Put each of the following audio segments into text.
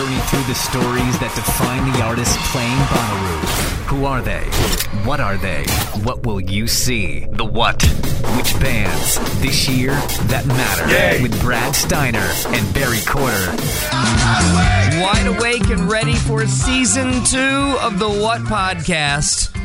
Journey through the stories that define the artists playing Bonnaroo. Who are they? What are they? What will you see? The what? Which bands? This year that matter. With Brad Steiner and Barry Courter. Wide awake and ready for season two of the What Podcast.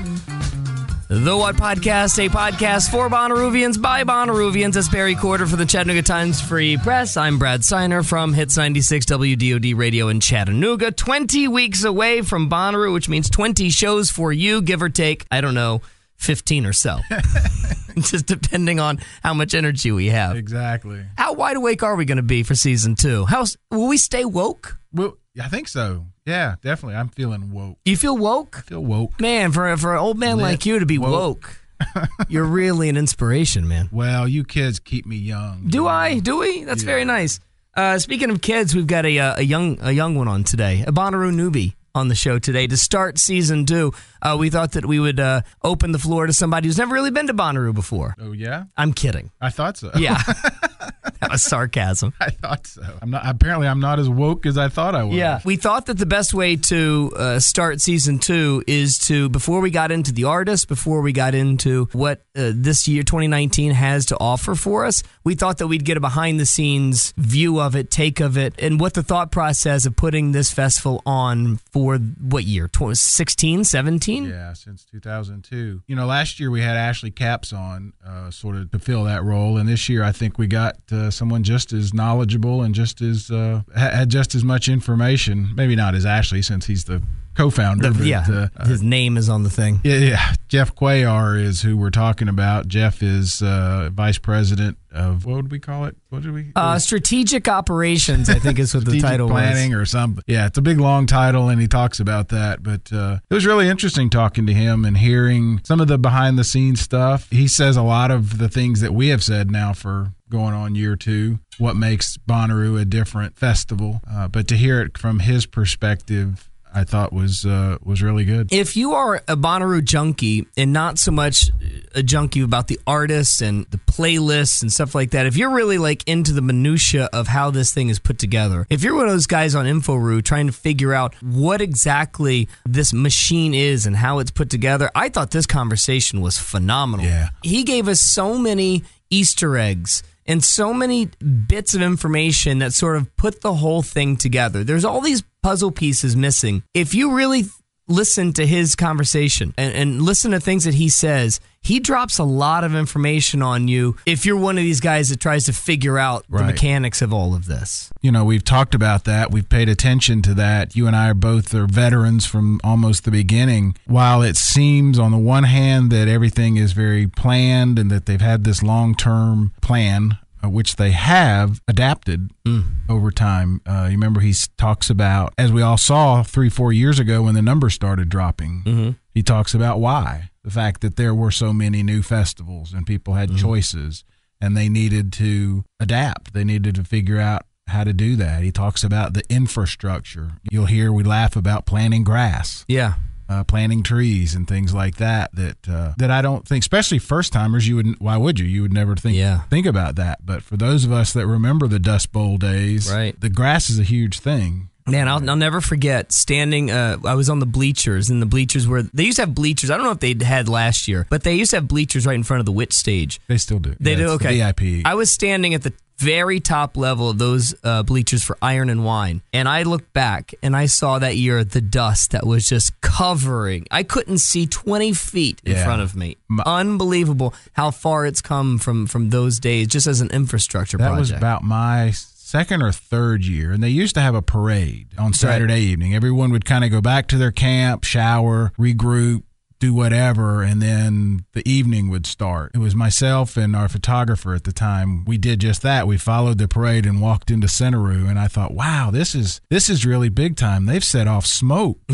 The What Podcast, a podcast for Bonnaroovians by Bonnaroovians. That's Barry Courter for the Chattanooga Times Free Press. I'm Brad Seiner from Hits 96 WDOD Radio in Chattanooga. 20 weeks away from Bonnaroo, which means 20 shows for you, give or take, I don't know, 15 or so. Just depending on how much energy we have. Exactly. How wide awake are we going to be for season two? How will we stay woke? Well, I think so. Yeah, definitely. I'm feeling woke. You feel woke? I feel woke. Man, for for an old man Lit like you to be woke. woke, you're really an inspiration, man. Well, you kids keep me young. Do I? Do we? That's very nice. Uh, speaking of kids, we've got a uh, a young a young one on today, a Bonnaroo newbie on the show today to start season two. Uh, we thought that we would uh, open the floor to somebody who's never really been to Bonnaroo before. Oh yeah, I'm kidding. I thought so. Yeah, that was sarcasm. I thought so. I'm not. Apparently, I'm not as woke as I thought I was. Yeah. We thought that the best way to uh, start season two is to, before we got into the artist, before we got into what uh, this year, 2019, has to offer for us, we thought that we'd get a behind the scenes view of it, take of it, and what the thought process of putting this festival on for what year? Tw- 16, 17? Yeah, since 2002. You know, last year we had Ashley Capps on, uh, sort of to fill that role, and this year I think we got uh, someone just as knowledgeable and just as uh, had just as much information. Maybe not as Ashley, since he's the co-founder. The- but, yeah. uh, His name is on the thing. Yeah, yeah. Jeff Cuellar is who we're talking about. Jeff is uh, vice president of what would we call it? What did we? Uh, strategic operations, I think is what the title planning was. or something. Yeah, it's a big long title, and he talks about that. But uh, it was really interesting talking to him and hearing some of the behind the scenes stuff. He says a lot of the things that we have said now for going on year two. What makes Bonnaroo a different festival? Uh, but to hear it from his perspective. I thought was uh, was really good. If you are a Bonnaroo junkie and not so much a junkie about the artists and the playlists and stuff like that, if you're really like into the minutia of how this thing is put together, if you're one of those guys on InfoRoo trying to figure out what exactly this machine is and how it's put together, I thought this conversation was phenomenal. Yeah. He gave us so many Easter eggs and so many bits of information that sort of put the whole thing together. There's all these puzzle piece is missing. If you really listen to his conversation and, and listen to things that he says, he drops a lot of information on you if you're one of these guys that tries to figure out the mechanics of all of this. you know we've talked about that we've paid attention to that you and i are both are veterans from almost the beginning while it seems on the one hand that everything is very planned and that they've had this long-term plan Uh, which they have adapted mm. over time. Uh, you remember he talks about, as we all saw three, four years ago when the numbers started dropping, mm-hmm. he talks about why. The fact that there were so many new festivals and people had mm-hmm. choices and they needed to adapt. They needed to figure out how to do that. He talks about the infrastructure. You'll hear we laugh about planting grass Yeah. Uh, planting trees and things like that. That uh, that I don't think, especially first timers, you wouldn't. Why would you? You would never think Yeah. think about that. But for those of us that remember the Dust Bowl days, Right. the grass is a huge thing. Man, I'll, I'll never forget standing. Uh, I was on the bleachers, and the bleachers were they used to have bleachers. I don't know if they had last year, but they used to have bleachers right in front of the witch stage. They still do. They Yeah, do okay. VIP. I was standing at the very top level of those uh, bleachers for Iron and Wine, and I looked back and I saw that year the dust that was just covering. I couldn't see twenty feet in Yeah. front of me. Unbelievable how far it's come from from those days, just as an infrastructure that was about my second or third year, and they used to have a parade on Saturday evening. Everyone would kind of go back to their camp, shower, regroup. Do whatever, and then the evening would start. It was myself and our photographer at the time. We did just that. We followed the parade and walked into Centeroo, and I thought, "Wow, this is this is really big time." They've set off smoke.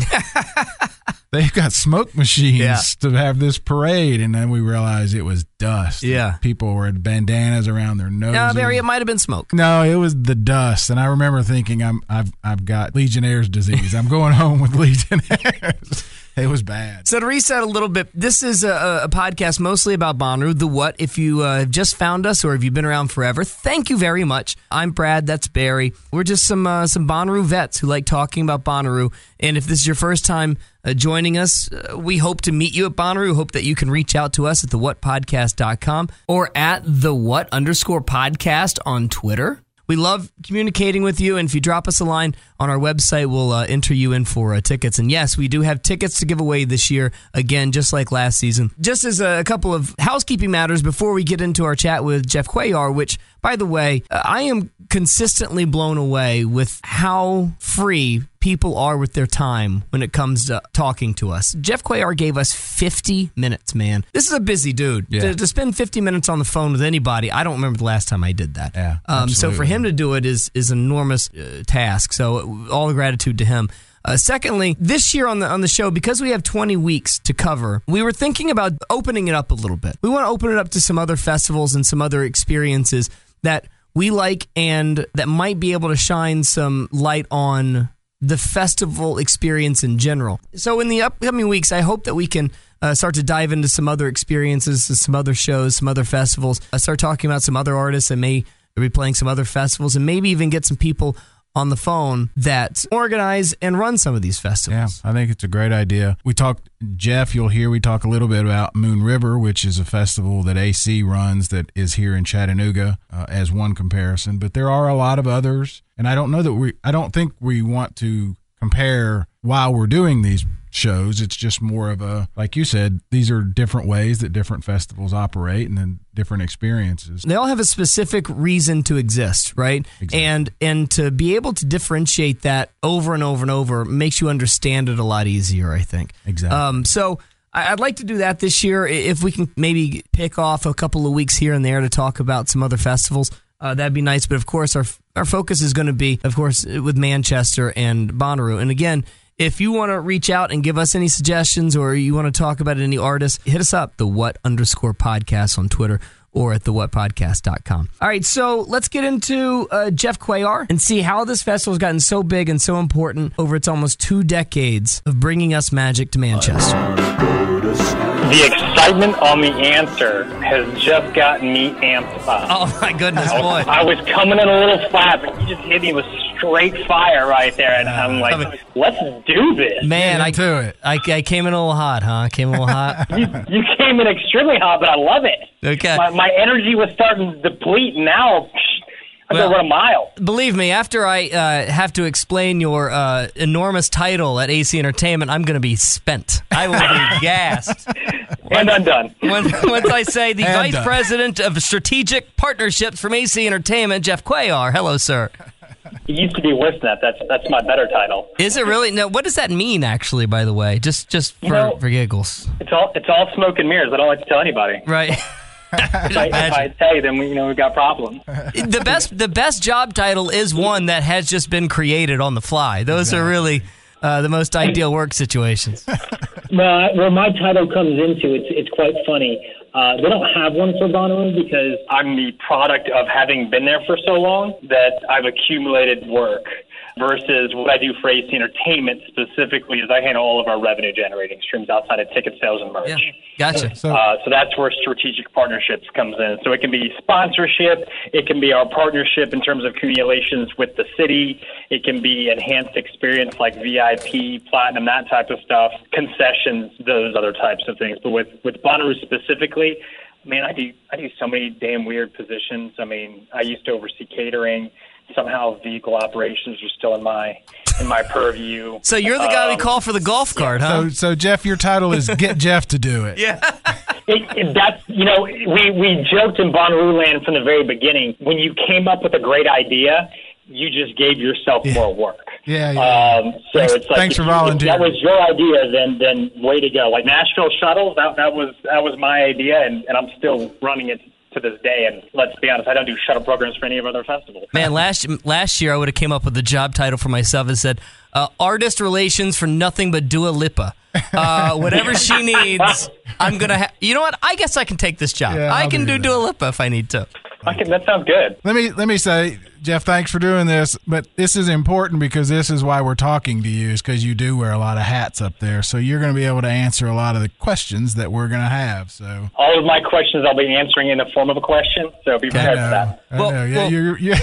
They've got smoke machines Yeah. to have this parade, and then we realized it was dust. Yeah. people were had bandanas around their noses. no, Barry, it might have been smoke. No, it was the dust, and I remember thinking, "I'm I've I've got Legionnaire's disease. I'm going home with Legionnaires." it was bad. So to reset a little bit, this is a, a podcast mostly about Bonnaroo, the what. If you uh, have just found us or if you've been around forever, thank you very much. I'm Brad. That's Barry. We're just some uh, some Bonnaroo vets who like talking about Bonnaroo. And if this is your first time uh, joining us, uh, we hope to meet you at Bonnaroo. Hope that you can reach out to us at thewhatpodcast.com or at the what underscore podcast on Twitter. We love communicating with you, and if you drop us a line on our website, we'll uh, enter you in for uh, tickets. And yes, we do have tickets to give away this year, again, just like last season. Just as a, couple of housekeeping matters before we get into our chat with Jeff Cuellar, which, by the way, uh, I am consistently blown away with how free people are with their time when it comes to talking to us. Jeff Cuellar gave us 50 minutes, man. This is a busy dude. Yeah. To, to spend 50 minutes on the phone with anybody, I don't remember the last time I did that. Yeah, Um, so for him to do it is is an enormous uh, task. So all the gratitude to him. Uh, secondly, this year on the on the show, because we have 20 weeks to cover, we were thinking about opening it up a little bit. We want to open it up to some other festivals and some other experiences that we like and that might be able to shine some light on the festival experience in general. So in the upcoming weeks, I hope that we can uh, start to dive into some other experiences, some other shows, some other festivals. I start talking about some other artists that may be playing some other festivals, and maybe even get some people on the phone that organize and run some of these festivals. Yeah. I think it's a great idea. We talked, Jeff, you'll hear we talk a little bit about Moon River, which is a festival that AC runs that is here in Chattanooga uh, as one comparison, but there are a lot of others. And I don't know that we, I don't think we want to compare while we're doing these shows. It's just more of a, like you said, these are different ways that different festivals operate and then different experiences. They all have a specific reason to exist, right? Exactly. And and to be able to differentiate that over and over and over makes you understand it a lot easier, I think. Exactly. Um, so I'd like to do that this year. If we can maybe pick off a couple of weeks here and there to talk about some other festivals, uh, that'd be nice. But of course, our our focus is going to be, of course, with Manchester and Bonnaroo. And again, if you want to reach out and give us any suggestions or you want to talk about any artists, hit us up, the what underscore podcast on Twitter or at the thewhatpodcast.com. All right, so let's get into uh, Jeff Cuellar and see how this festival has gotten so big and so important over its almost two decades of bringing us magic to Manchester. The excitement on the answer has just gotten me amped up. Oh my goodness, boy. I was coming in a little flat, but you just hit me with straight fire right there, and I'm like, let's do this. Man, I, into it. I, I came in a little hot, huh? I came in a little hot. You, you came in extremely hot, but I love it. Okay. My, my energy was starting to deplete, now psh, I Well- go run a mile. Believe me, after I uh, have to explain your uh, enormous title at AC Entertainment, I'm going to be spent. I will be gassed. And undone. When, once I say the And Vice done. President of Strategic Partnerships from AC Entertainment, Jeff Cuellar. Hello, sir. It used to be worse. That's that's my better title. Is it really? No. What does that mean, actually? By the way, just just for, know- for giggles, It's all it's all smoke and mirrors. I don't like to tell anybody. right? if, I, if I say, then we, you know we've got problems. the best the best job title is one that has just been created on the fly. Those exactly. are really uh, the most ideal work situations. well, where my title comes into it's it's quite funny. Uh, they don't have one for Bonnaroo because I'm the product of having been there for so long that I've accumulated work versus what I do for AC Entertainment specifically is I handle all of our revenue generating streams outside of ticket sales and merch. Yeah, gotcha. So, uh, so that's where strategic partnerships comes in. So it can be sponsorship, it can be our partnership in terms of communications with the city, it can be enhanced experience like VIP, platinum, that type of stuff, concessions, those other types of things. But with with Bonnaroo specifically, man, I do I do so many damn weird positions. I mean, I used to oversee catering somehow vehicle operations are still in my in my purview. So you're the guy um, we call for the golf cart, huh? So, so Jeff, your title is get Jeff to do it. Yeah. it, it, that's you know we we joked in Bonnaroo Land from the very beginning when you came up with a great idea. You just gave yourself yeah. more work. Yeah, yeah. Um, so thanks, it's like thanks for volunteering. If that was your idea, then then way to go. Like Nashville Shuttle, that that was that was my idea, and, and I'm still running it to this day. And let's be honest, I don't do shuttle programs for any of other festivals. Man, last last year I would have came up with a job title for myself and said uh, artist relations for nothing but Dua Lipa. Uh, whatever she needs, I'm gonna. Ha- you know what? I guess I can take this job. Yeah, I can do, do Dua Lipa if I need to. I can, that sounds good. Let me let me say Jeff, thanks for doing this. But this is important because this is why we're talking to you, is because you do wear a lot of hats up there. So you're going to be able to answer a lot of the questions that we're going to have. So all of my questions I'll be answering in the form of a question. So be prepared for that. I well, know. Yeah, well, you're, you're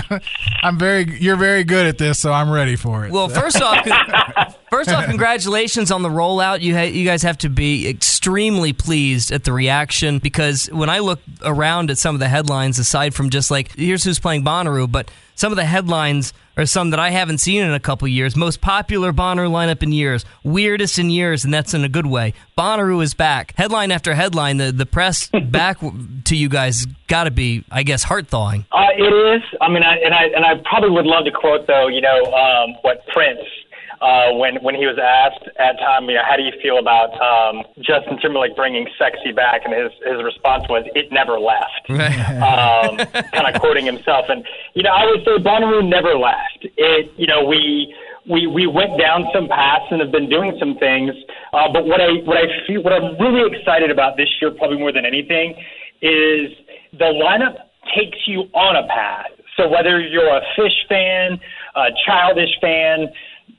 I'm very you're very good at this, so I'm ready for it. Well, first off, first off, congratulations on the rollout. You ha- you guys have to be extremely pleased at the reaction because when I look around at some of the headlines, aside from just like here's who's playing Bonnaroo but some of the headlines are some that I haven't seen in a couple years. Most popular Bonnaroo lineup in years, weirdest in years, and that's in a good way. Bonnaroo is back. Headline after headline, the, the press back to you guys got to be, I guess, heart thawing. Uh, it is. I mean, I, and I and I probably would love to quote though, you know, um, what Prince uh, when when he was asked at time, you know, how do you feel about um, Justin Timberlake bringing "sexy" back, and his his response was, "It never left," um, kind of quoting himself. And you know, I would say Bonnaroo never left. It, you know, we we we went down some paths and have been doing some things. Uh, but what I what I feel what I'm really excited about this year, probably more than anything, is the lineup takes you on a path. So whether you're a Phish fan, a childish fan,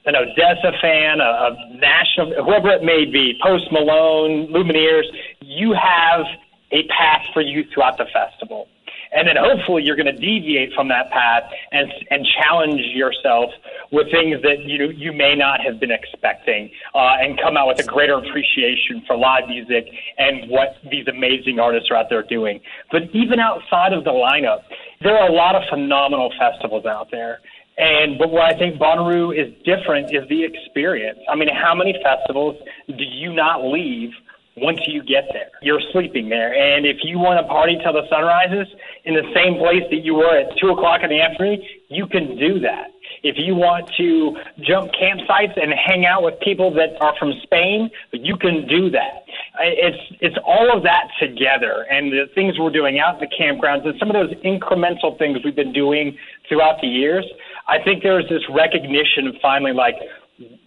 an ODESZA fan, a, a national, whoever it may be, Post Malone, Lumineers, you have a path for you throughout the festival. And then hopefully you're going to deviate from that path and, and challenge yourself with things that you, you may not have been expecting uh, and come out with a greater appreciation for live music and what these amazing artists are out there doing. But even outside of the lineup, there are a lot of phenomenal festivals out there. And but what I think Bonnaroo is different is the experience. I mean, how many festivals do you not leave once you get there? You're sleeping there, and if you want to party till the sun rises in the same place that you were at two o'clock in the afternoon, you can do that. If you want to jump campsites and hang out with people that are from Spain, you can do that. It's it's all of that together, and the things we're doing out in the campgrounds, and some of those incremental things we've been doing throughout the years I think there's this recognition of finally like,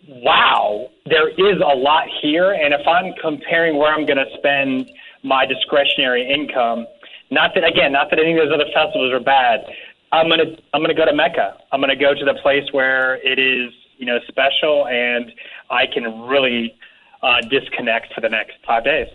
wow, there is a lot here. And if I'm comparing where I'm going to spend my discretionary income, not that again, not that any of those other festivals are bad. I'm gonna I'm gonna go to Mecca. I'm gonna go to the place where it is you know special, and I can really uh, disconnect for the next five days.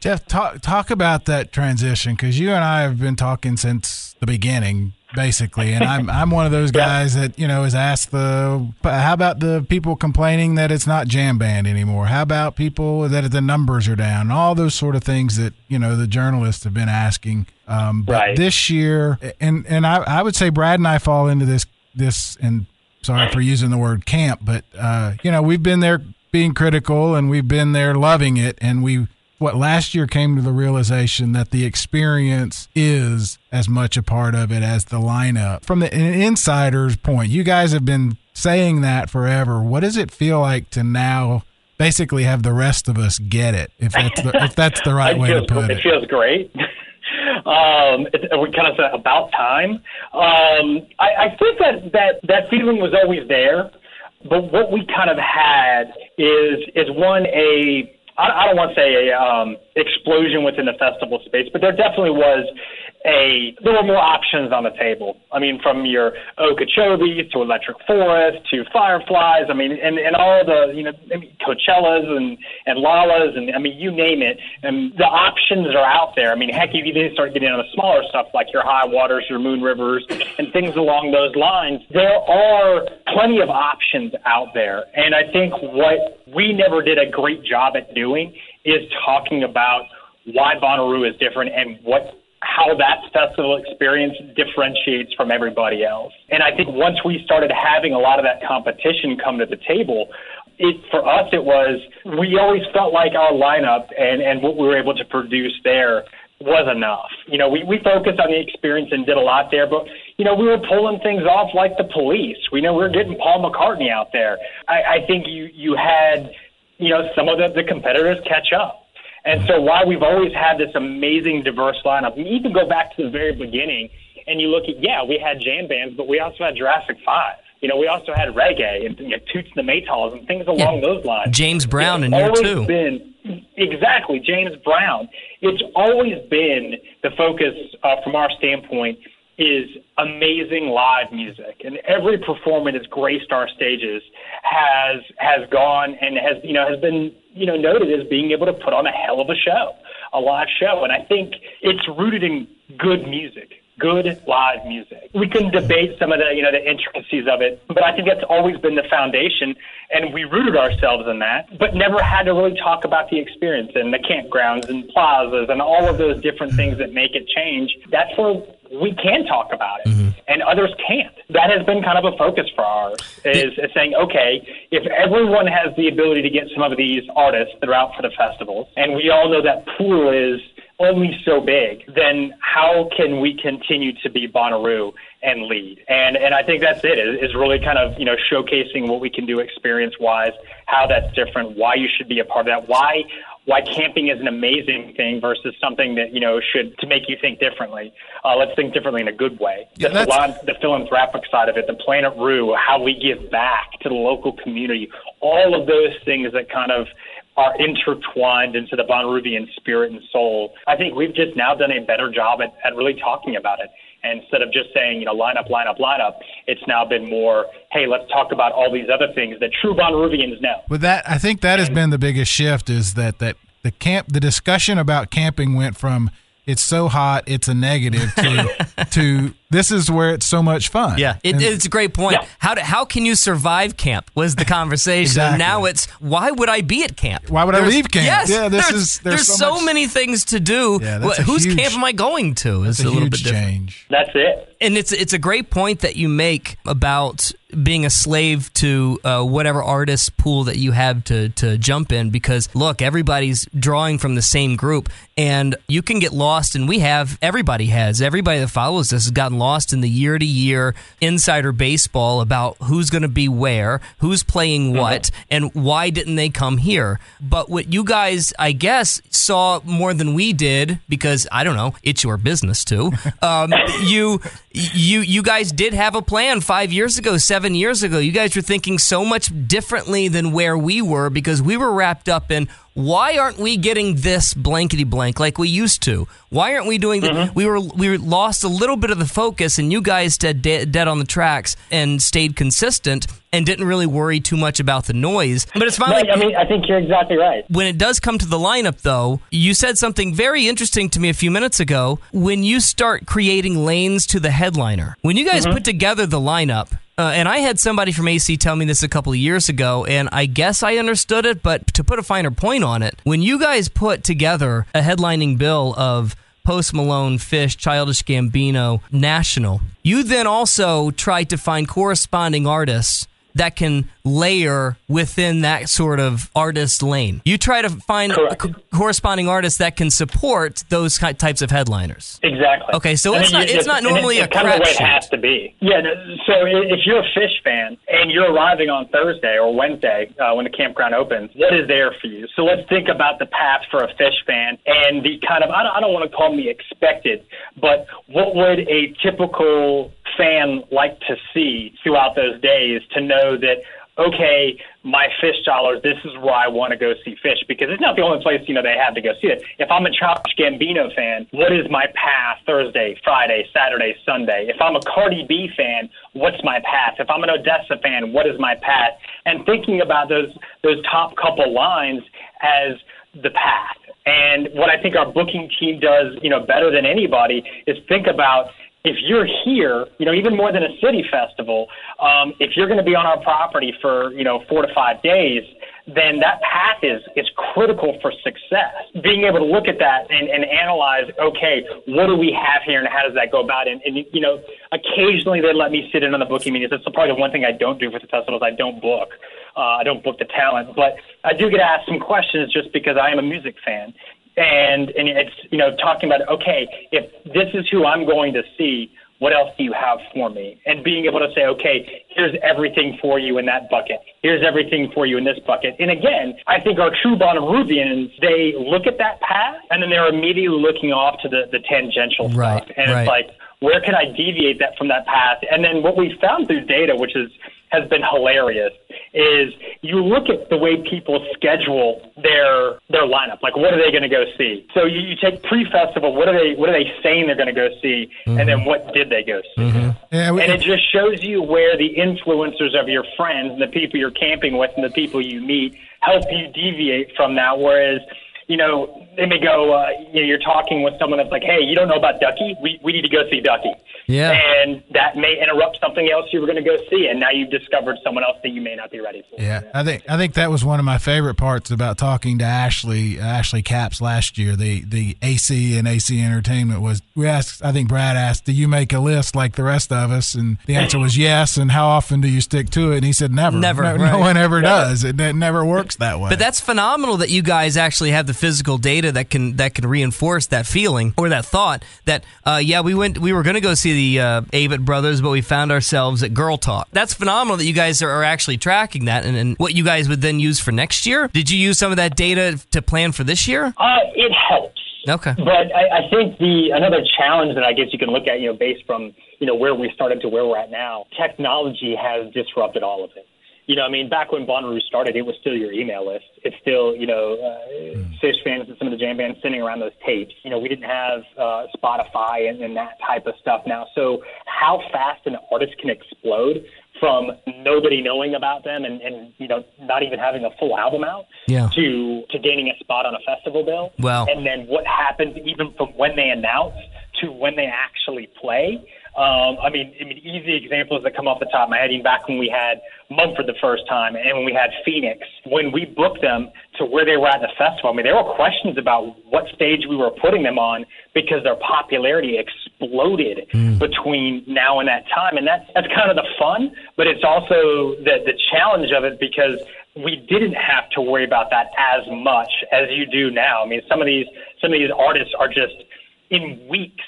Jeff, talk talk about that transition because you and I have been talking since the beginning basically. And I'm I'm one of those guys that you know is asked the how about the people complaining that it's not jam band anymore? How about people that the numbers are down? All those sort of things that you know the journalists have been asking. Um, but right. this year, and and I I would say Brad and I fall into this this and sorry for using the word camp, but uh, you know we've been there being critical and we've been there loving it and we what last year came to the realization that the experience is as much a part of it as the lineup. From the insider's point, you guys have been saying that forever. What does it feel like to now basically have the rest of us get it? If that's the, if that's the right way to put it, it feels great. um, it, we kind of said about time. Um, I, I think that, that that feeling was always there, but what we kind of had is is one a I, I don't want to say a um, explosion within the festival space, but there definitely was a there were more options on the table. I mean, from your Okeechobee to Electric Forest to Fireflies. I mean, and and all the you know I mean, Coachellas and and Lollas and I mean you name it. And the options are out there. I mean, heck, if you then start getting on the smaller stuff like your High Waters, your Moon Rivers, and things along those lines, there are plenty of options out there. And I think what we never did a great job at doing is talking about why Bonnaroo is different and what how that festival experience differentiates from everybody else. And I think once we started having a lot of that competition come to the table, it for us it was we always felt like our lineup and and what we were able to produce there was enough. You know, we, we focused on the experience and did a lot there, but you know, we were pulling things off like the police. We know we were getting Paul McCartney out there. I, I think you you had, you know, some of the, the competitors catch up. And so while we've always had this amazing diverse lineup, you can go back to the very beginning and you look at, yeah, we had jam bands, but we also had Jurassic 5. You know, we also had reggae and you know, Toots and the Maytals and things along yeah. those lines. James Brown in year two. Been, exactly, James Brown. It's always been the focus uh, from our standpoint is amazing live music, and every performer that's graced our stages has has gone and has you know has been you know noted as being able to put on a hell of a show, a live show, and I think it's rooted in good music good live music. We can debate some of the, you know, the intricacies of it, but I think that's always been the foundation, and we rooted ourselves in that, but never had to really talk about the experience and the campgrounds and plazas and all of those different things that make it change. That's where we can talk about it, mm-hmm. and others can't. That has been kind of a focus for ours, is, is saying, okay, if everyone has the ability to get some of these artists that are out for the festivals, and we all know that pool is only so big, then how can we continue to be Bonnaroo and lead? And and I think that's it. Is really kind of you know showcasing what we can do experience wise, how that's different, why you should be a part of that, why why camping is an amazing thing versus something that you know should to make you think differently. Uh, let's think differently in a good way. Yeah, the, the philanthropic side of it, the Planet Roo, how we give back to the local community, all of those things that kind of are intertwined into the Bonnaroovian spirit and soul. I think we've just now done a better job at, at really talking about it. And instead of just saying, you know, line up, line up, line up, it's now been more, hey, let's talk about all these other things that true Bonnaroovians know. With that, I think that has been the biggest shift is that that the camp, the discussion about camping went from it's so hot it's a negative to to this is where it's so much fun. Yeah, it, it's a great point. Yeah. How do, how can you survive camp? Was the conversation. exactly. Now it's why would I be at camp? Why would there's, I leave camp? Yes, yeah, this there's, is there's, there's so, so many things to do. Yeah, Whose huge, camp am I going to? Is a, a, little bit different. change. That's it. And it's it's a great point that you make about being a slave to uh, whatever artist pool that you have to to jump in because look everybody's drawing from the same group and you can get lost and we have everybody has everybody that follows this has gotten lost in the year to year insider baseball about who's going to be where, who's playing mm-hmm. what, mm-hmm. and why didn't they come here. But what you guys, I guess, saw more than we did because I don't know, it's your business too. Um, you, you, you guys did have a plan five years ago, seven years ago. You guys were thinking so much differently than where we were because we were wrapped up in why aren't we getting this blankety blank like we used to? Why aren't we doing that? Mm-hmm. We were we lost a little bit of the focus, and you guys dead dead on the tracks and stayed consistent and didn't really worry too much about the noise. But it's finally. I mean, I think you're exactly right. When it does come to the lineup, though, you said something very interesting to me a few minutes ago. When you start creating lanes to the headliner, when you guys mm-hmm. put together the lineup, uh, and I had somebody from AC tell me this a couple of years ago, and I guess I understood it, but to put a finer point on it, when you guys put together a headlining bill of Post Malone, Phish, Childish Gambino, National, you then also tried to find corresponding artists that can layer within that sort of artist lane. You try to find co- corresponding artists that can support those ki- types of headliners. Exactly. Okay, so And it's not- you- it's not normally it's a kind of the way it has to be. Yeah. So if you're a Phish fan and you're arriving on Thursday or Wednesday uh, when the campground opens, what is there for you? So let's think about the path for a Phish fan and the kind of I don't, I don't want to call them the expected, but what would a typical fan like to see throughout those days to know that okay, my Phish dollars, this is where I want to go see Phish because it's not the only place, you know, they have to go see it. If I'm a Childish Gambino fan, what is my path Thursday, Friday, Saturday, Sunday? If I'm a Cardi B fan, what's my path? If I'm an ODESZA fan, what is my path? And thinking about those those top couple lines as the path. And what I think our booking team does, you know, better than anybody is think about if you're here, you know, even more than a city festival, um, if you're going to be on our property for, you know, four to five days, then that path is is critical for success. Being able to look at that and, and analyze, okay, what do we have here and how does that go about? And, and you know, occasionally they let me sit in on the booking meetings. That's probably the one thing I don't do for the festivals. I don't book. Uh, I don't book the talent, but I do get asked some questions just because I am a music fan and and it's you know talking about okay if this is who I'm going to see what else do you have for me? And being able to say okay here's everything for you in that bucket. Here's everything for you in this bucket. And again I think our true Bonnaroovians they look at that path and then they're immediately looking off to the the tangential Right, stuff and right. it's like where can I deviate that from that path and then what we found through data which is has been hilarious is you look at the way people schedule their their lineup. Like, what are they going to go see? So you, you take pre-festival. What are they What are they saying they're going to go see? And then mm-hmm. what did they go see? Mm-hmm. Yeah, we- And it just shows you where the influencers of your friends and the people you're camping with and the people you meet help you deviate from that. Whereas, you know, they may go, uh, you know, you're talking with someone that's like, hey, you don't know about Ducky? We, we need to go see Ducky. Yeah. And that may interrupt something else you were going to go see. And now you've discovered someone else that you may not be ready for. Yeah, I think I think that was one of my favorite parts about talking to Ashley Ashley Capps last year. The the AC and AC Entertainment was we asked. I think Brad asked, "Do you make a list like the rest of us?" And the answer was yes. And how often do you stick to it? And he said, "Never. Never, No, right. no one ever does. It, it never works that way." But that's phenomenal that you guys actually have the physical data that can that can reinforce that feeling or that thought that uh, yeah we went we were going to go see the uh, Avett Brothers but we found ourselves at Girl Talk. That's phenomenal that you guys are, are actually tracking that and, and what you guys would then use for next year. Did you use some of that data to plan for this year? Uh, it helps. Okay. But I, I think the another challenge that I guess you can look at, you know, based from you know where we started to where we're at now, technology has disrupted all of it. You know, I mean, back when Bonnaroo started, it was still your email list. It's still, you know, uh, Phish fans and some of the jam bands sending around those tapes. You know, we didn't have uh, Spotify and, and that type of stuff now. So how fast an artist can explode from nobody knowing about them and, and you know not even having a full album out Yeah. to to gaining a spot on a festival bill. Wow. And then what happens even from when they announce to when they actually play. Um, I mean, I mean, easy examples that come off the top of my head. Even back when we had Mumford the first time, and when we had Phoenix, when we booked them to where they were at the festival. I mean, there were questions about what stage we were putting them on because their popularity exploded between now and that time, and that's that's kind of the fun, but it's also the the challenge of it because we didn't have to worry about that as much as you do now. I mean, some of these some of these artists are just in weeks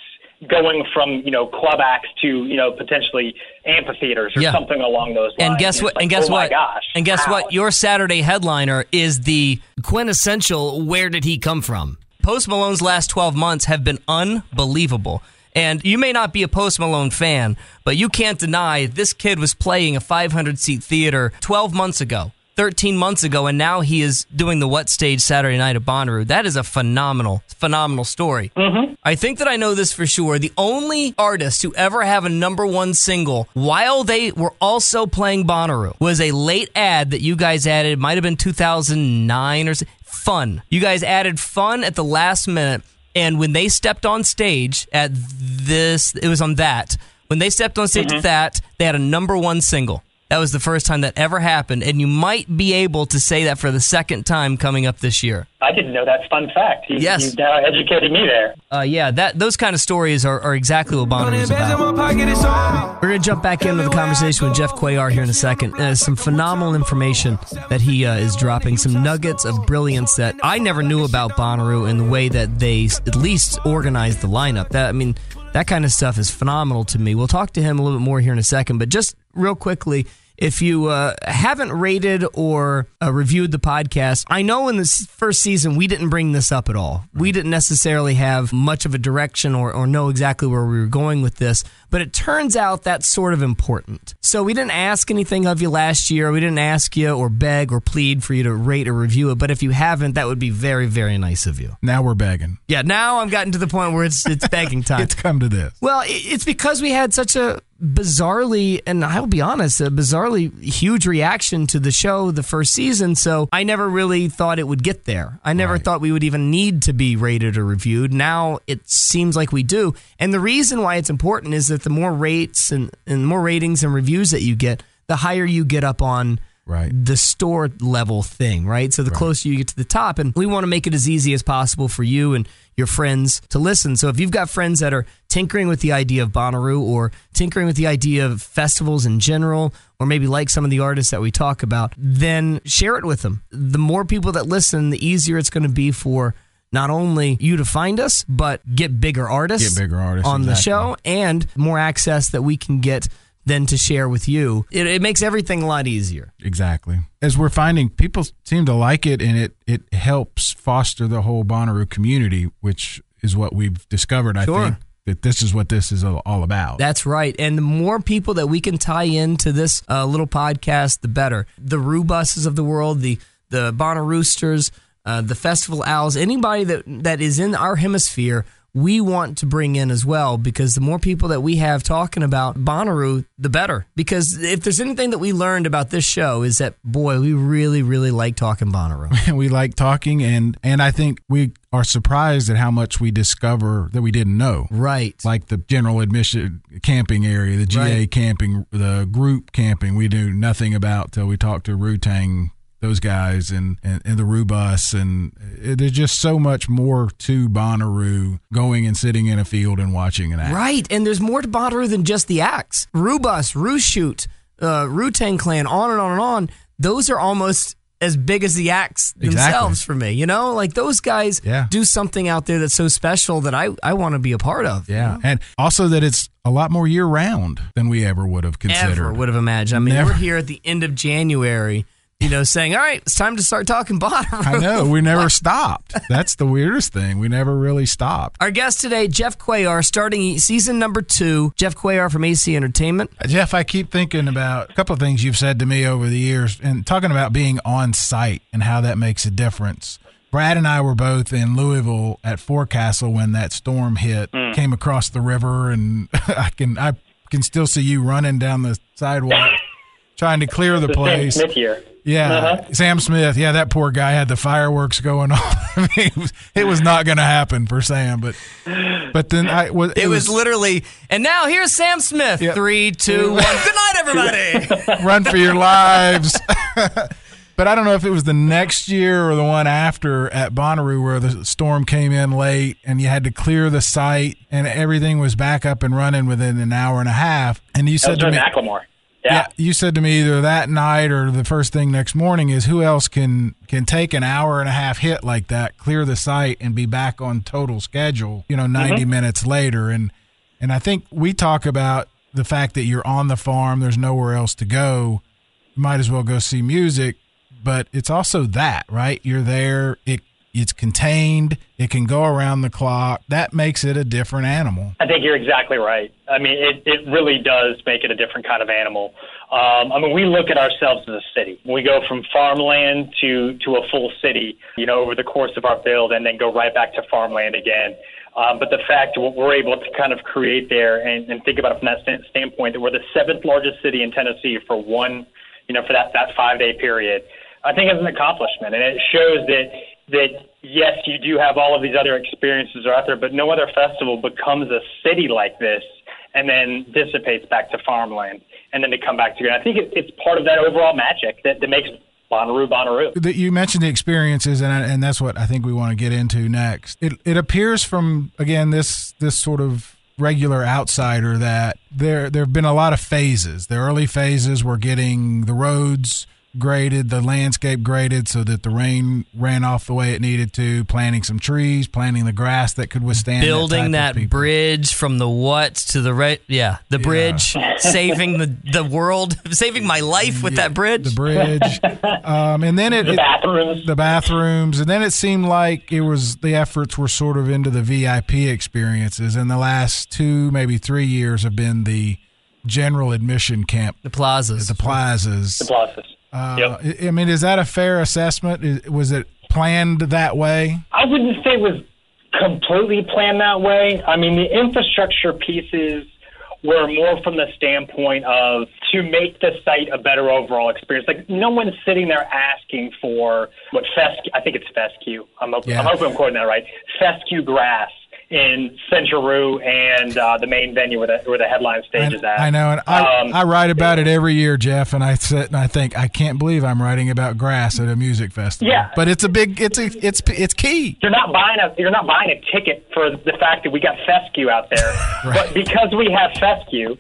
going from you know club acts to you know potentially amphitheaters or Yeah. something along those lines. And guess what? like, and guess oh what? Gosh! and guess what? Your Saturday headliner is the quintessential. Where did he come from? Post Malone's last twelve months have been unbelievable. And you may not be a Post Malone fan, but you can't deny this kid was playing a 500 seat theater 12 months ago, 13 months ago, and now he is doing the What Stage Saturday night at Bonnaroo. That is a phenomenal, phenomenal story. Mm-hmm. I think that I know this for sure. The only artist to ever have a number one single while they were also playing Bonnaroo was a late ad that you guys added. It might have been 2009 or so. Fun. You guys added fun at the last minute. And when they stepped on stage at this, it was on that. When they stepped on stage at that, they had a number one single. That was the first time that ever happened, and you might be able to say that for the second time coming up this year. I didn't know that fun fact. You, Yes. you now educated me there. Uh, yeah, that those kind of stories are, are exactly what Bonnaroo is about. We're going to jump back into the conversation with Jeff Cuellar here in a second. Uh, some phenomenal information that he uh, is dropping, some nuggets of brilliance that I never knew about Bonnaroo and the way that they at least organized the lineup. That I mean, that kind of stuff is phenomenal to me. We'll talk to him a little bit more here in a second, but just real quickly. If you uh, haven't rated or uh, reviewed the podcast, I know in this first season we didn't bring this up at all. We didn't necessarily have much of a direction or, or know exactly where we were going with this, but it turns out that's sort of important. So we didn't ask anything of you last year. We didn't ask you or beg or plead for you to rate or review it. But if you haven't, that would be very, very nice of you. Now we're begging. Yeah, now I've gotten to the point where it's it's begging time. It's come to this. Well, it's because we had such a bizarrely, and I'll be honest, a bizarrely huge reaction to the show the first season. So I never really thought it would get there. I never thought we would even need to be rated or reviewed. Now it seems like we do. And the reason why it's important is that the more rates and, and more ratings and reviews that you get, the higher you get up on Right. the store level thing, right? So the closer you get to the top, and we want to make it as easy as possible for you and your friends to listen. So if you've got friends that are tinkering with the idea of Bonnaroo or tinkering with the idea of festivals in general, or maybe like some of the artists that we talk about, then share it with them. The more people that listen, the easier it's going to be for not only you to find us, but get bigger artists, Get bigger artists, on the show, and more access that we can get then to share with you. It, it makes everything a lot easier. Exactly. As we're finding, people seem to like it, and it it helps foster the whole Bonnaroo community, which is what we've discovered. I think that this is what this is all about. That's right. And the more people that we can tie into this uh, little podcast, the better. The Roo buses of the world, the the Bonner Roosters, uh, the Festival Owls, anybody that that is in our hemisphere, we want to bring in as well because the more people that we have talking about Bonnaroo, the better. Because if there's anything that we learned about this show is that boy, we really, really like talking Bonnaroo. we like talking, and and I think we are surprised at how much we discover that we didn't know. right. Like the general admission camping area, the GA Right. camping, the group camping, we knew nothing about till we talked to Rutang, those guys, and, and, and the Roo bus. And it, there's just so much more to Bonnaroo going and sitting in a field and watching an act. Right, and there's more to Bonnaroo than just the acts. Rubus, Rooshoot, uh, Rutang Clan, on and on and on. Those are almost as big as the acts themselves for me. You know, like those guys Yeah. do something out there that's so special that I, I want to be a part of. you Yeah. know? And also that it's a lot more year round than we ever would have considered. Ever would have imagined. I mean, Never. we're here at the end of January, you know, saying, all right, it's time to start talking Bonnaroo. I know. We never stopped. That's the weirdest thing. We never really stopped. Our guest today, Jeff Cuellar, starting season number two. Jeff Cuellar from AC Entertainment. Uh, Jeff, I keep thinking about a couple of things you've said to me over the years and talking about being on site and how that makes a difference. Brad and I were both in Louisville at Forecastle when that storm hit, hmm. came across the river, and I can I can still see you running down the sidewalk trying to clear the The Sam place. Smith here. Yeah, Uh-huh. Sam Smith. Yeah, that poor guy had the fireworks going on. I mean, it was, it was not going to happen for Sam, but but then I was. It was literally, and now here's Sam Smith. Yep. Three, two, one. Good night, everybody. run for your lives. but I don't know if it was the next year or the one after at Bonnaroo where the storm came in late and you had to clear the site and everything was back up and running within an hour and a half. And you That was said to during me, Macklemore. Yeah, Yeah. you said to me either that night or the first thing next morning is who else can can take an hour and a half hit like that, clear the site, and be back on total schedule. You know, 90 mm-hmm. minutes later, and and I think we talk about the fact that you're on the farm. There's nowhere else to go. You might as well go see music, but it's also that right. You're there. It it's contained. It can go around the clock. That makes it a different animal. I think you're exactly right. I mean, it, it really does make it a different kind of animal. Um, I mean, we look at ourselves as a city. We go from farmland to, to a full city, you know, over the course of our build and then go right back to farmland again. Um, but the fact what we're able to kind of create there and, and think about it from that stand- standpoint that we're the seventh largest city in Tennessee for one, you know, for that, that five day period, I think is an accomplishment. And it shows that, that yes, you do have all of these other experiences out there, but no other festival becomes a city like this and then dissipates back to farmland, and then to come back together. I think it, it's part of that overall magic that, that makes Bonnaroo Bonnaroo. That you mentioned the experiences, and and that's what I think we want to get into next. It it appears from again this this sort of regular outsider that there there have been a lot of phases. The early phases were getting the roads graded, the landscape graded so that the rain ran off the way it needed to, planting some trees, planting the grass that could withstand building that, that, bridge from the what to the right yeah the bridge saving the the world saving my life with that bridge. the bridge. Um, and then it The it- bathrooms. the bathrooms. And then it seemed like it was the efforts were sort of into the vip experiences. And the last two maybe three years have been the general admission camp. The plazas. The plazas. The pluses. Uh, Yep. I- i mean is that a fair assessment was it planned that way I wouldn't say it was completely planned that way. I mean, the infrastructure pieces were more from the standpoint of to make the site a better overall experience. Like no one's sitting there asking for what fescue. I think it's fescue. I'm hoping, Yeah. I'm hoping I'm quoting that right. Fescue grass in Central and uh, the main venue where the where the headline stage I, is at. I know, and I, Um, I write about it every year, Jeff. And I sit and I think I can't believe I'm writing about grass at a music festival. Yeah. but it's a big, it's a, it's it's key. you're not buying a you're not buying a ticket for the fact that we got fescue out there, but because we have fescue,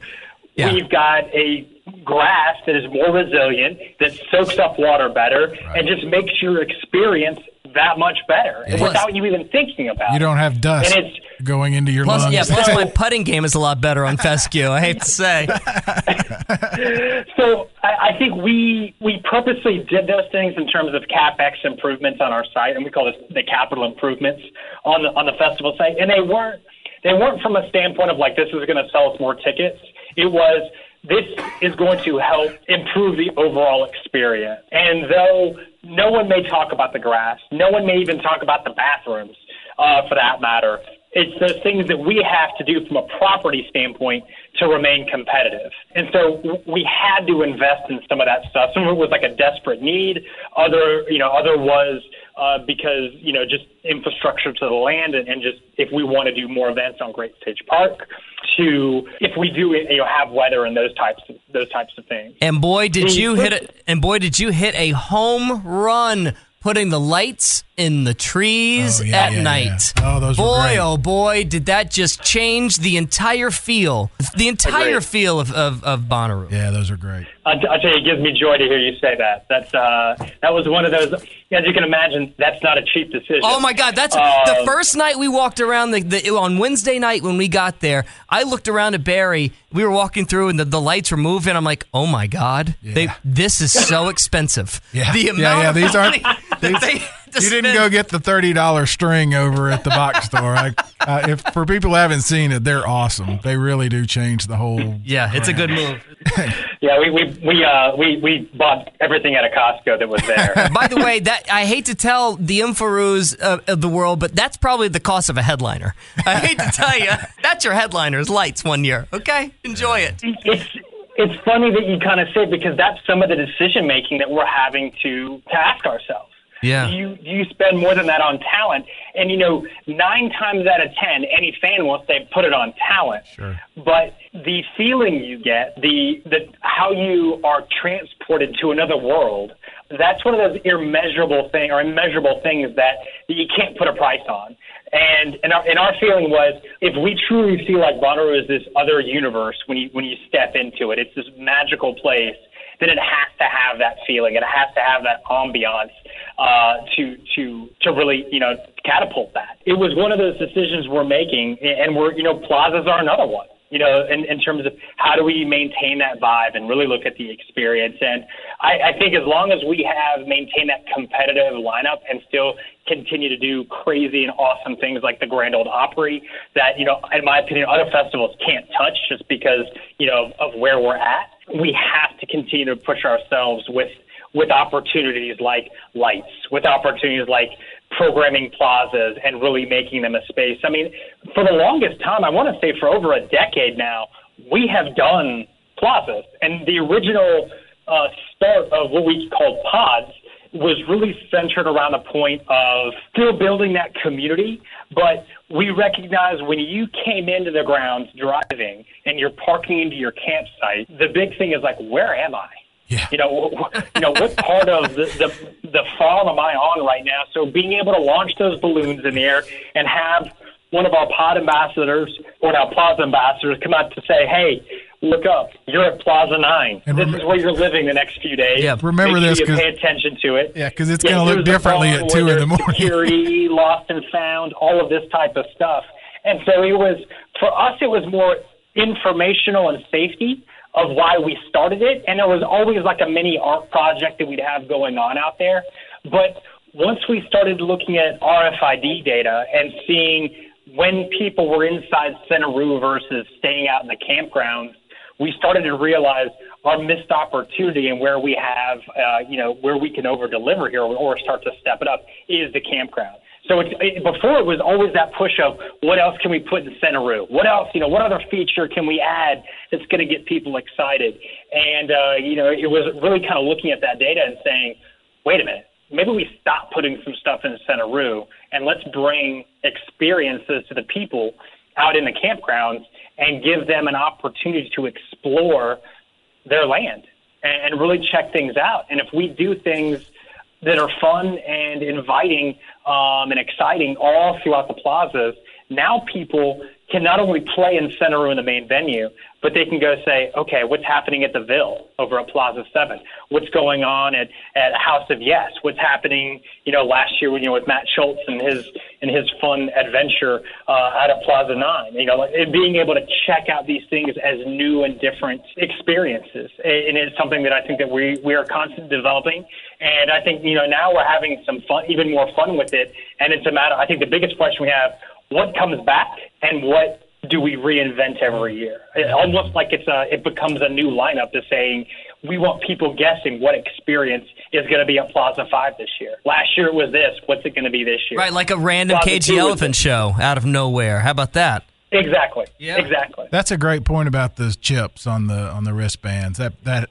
Yeah. we've got a grass that is more resilient, that soaks up water better, and just makes your experience that much better Yeah. without you even thinking about it. You don't have dust And it's- going into your plus lungs. yeah plus my putting game is a lot better on fescue i hate to say So I, I think we we purposely did those things in terms of capex improvements on our site, and we call this the capital improvements on the on the festival site. And they weren't they weren't from a standpoint of like this is going to sell us more tickets. It was this is going to help improve the overall experience. And though no one may talk about the grass, no one may even talk about the bathrooms, uh, for that matter. It's those things that we have to do from a property standpoint to remain competitive. And so we had to invest in some of that stuff. Some of it was like a desperate need. Other, you know, other was uh, because you know just infrastructure to the land and, and just if we want to do more events on Great Stage Park. To if we do you know have weather and those types of, those types of things. And boy, did you hit it! And boy, did you hit a home run, putting the lights in the trees Oh, yeah, at yeah, night. yeah. Oh, those were boy, great. oh boy, did that just change the entire feel, the entire feel of of, of Bonnaroo. yeah, those are great. I, I tell you, it gives me joy to hear you say that. That's uh, that was one of those. As you can imagine, that's not a cheap decision. Oh my God! That's the Um, first night we walked around. The, the on Wednesday night when we got there, I looked around at Barry. We were walking through, and the, the lights were moving. I'm like, oh my God! They this is so expensive. Yeah. the Yeah, amount yeah, of these aren't- money that they to You didn't spend. go get the thirty dollar string over at the box store. I, uh, if for people who haven't seen it, they're awesome. They really do change the whole. Yeah, it's a good move. Yeah, we we we uh we we bought everything at a Costco that was there. By the way, that I hate to tell the Infaroos of, of the world, but that's probably the cost of a headliner. I hate to tell you, that's your headliner's lights one year. Okay, enjoy it. it's it's funny that you kind of say it because that's some of the decision making that we're having to to ask ourselves. Yeah. You you spend more than that on talent? And you know, nine times out of ten, any fan will say put it on talent. Sure. But the feeling you get, the the how you are transported to another world, that's one of those immeasurable thing or immeasurable things that, that you can't put a price on. And and our, and our feeling was if we truly feel like Bonnaroo is this other universe when you when you step into it, it's this magical place. Then it has to have that feeling. It has to have that ambiance uh, to to to really you know catapult that. It was one of those decisions we're making, and we're you know plazas are another one. You know, in, in terms of how do we maintain that vibe and really look at the experience. And I, I think as long as we have maintained that competitive lineup and still continue to do crazy and awesome things like the Grand Ole Opry, that you know, in my opinion, other festivals can't touch just because you know of where we're at. We have to continue to push ourselves with with opportunities like lights, with opportunities like programming plazas and really making them a space. I mean, for the longest time, I want to say for over a decade now, we have done plazas. And the original uh, start of what we called pods, was really centered around the point of still building that community, but we recognize when you came into the grounds driving and you're parking into your campsite, the big thing is like, where am I? Yeah. You know, you know what part of the, the the farm am I on right now? So being able to launch those balloons in the air and have one of our pod ambassadors or now Plaza ambassadors come out to say, "Hey, look up, you're at Plaza Nine. And this rem- is where you're living the next few days. Yeah, remember Make this, sure pay attention to it. Yeah, because it's gonna look differently at 2 in the morning. Security, lost and found, all of this type of stuff. And so it was for us. It was more informational and safety of why we started it. And there was always like a mini art project that we'd have going on out there. But once we started looking at RFID data and seeing when people were inside Centeroo versus staying out in the campgrounds, we started to realize our missed opportunity and where we have, uh, you know, where we can over deliver here or start to step it up is the campground. So it's, it, before it was always that push of what else can we put in Centeroo? What else, you know, what other feature can we add that's going to get people excited? And, uh, you know, it was really kind of looking at that data and saying, wait a minute, maybe we stop putting some stuff in Centeroo and let's bring experiences to the people out in the campgrounds and give them an opportunity to explore their land and, and really check things out. And if we do things that are fun and inviting um, and exciting all throughout the plazas, now people can not only play in Centeroo in the main venue, but they can go say, okay, what's happening at the Ville over at Plaza Seven? What's going on at, at House of Yes? What's happening, you know, last year, you know, with Matt Schultz and his and his fun adventure uh, out at Plaza Nine? You know, like, being able to check out these things as new and different experiences, and it's something that I think that we we are constantly developing. And I think you know now we're having some fun, even more fun with it. And it's a matter. I think the biggest question we have: what comes back, and what do we reinvent every year? It, almost like it's a, it becomes a new lineup to saying we want people guessing what experience is going to be at Plaza Five this year. Last year it was this. What's it going to be this year? Right, like a random Plaza Cage the Elephant show out of nowhere. How about that? Exactly. Yeah. Exactly. That's a great point about those chips on the on the wristbands. That that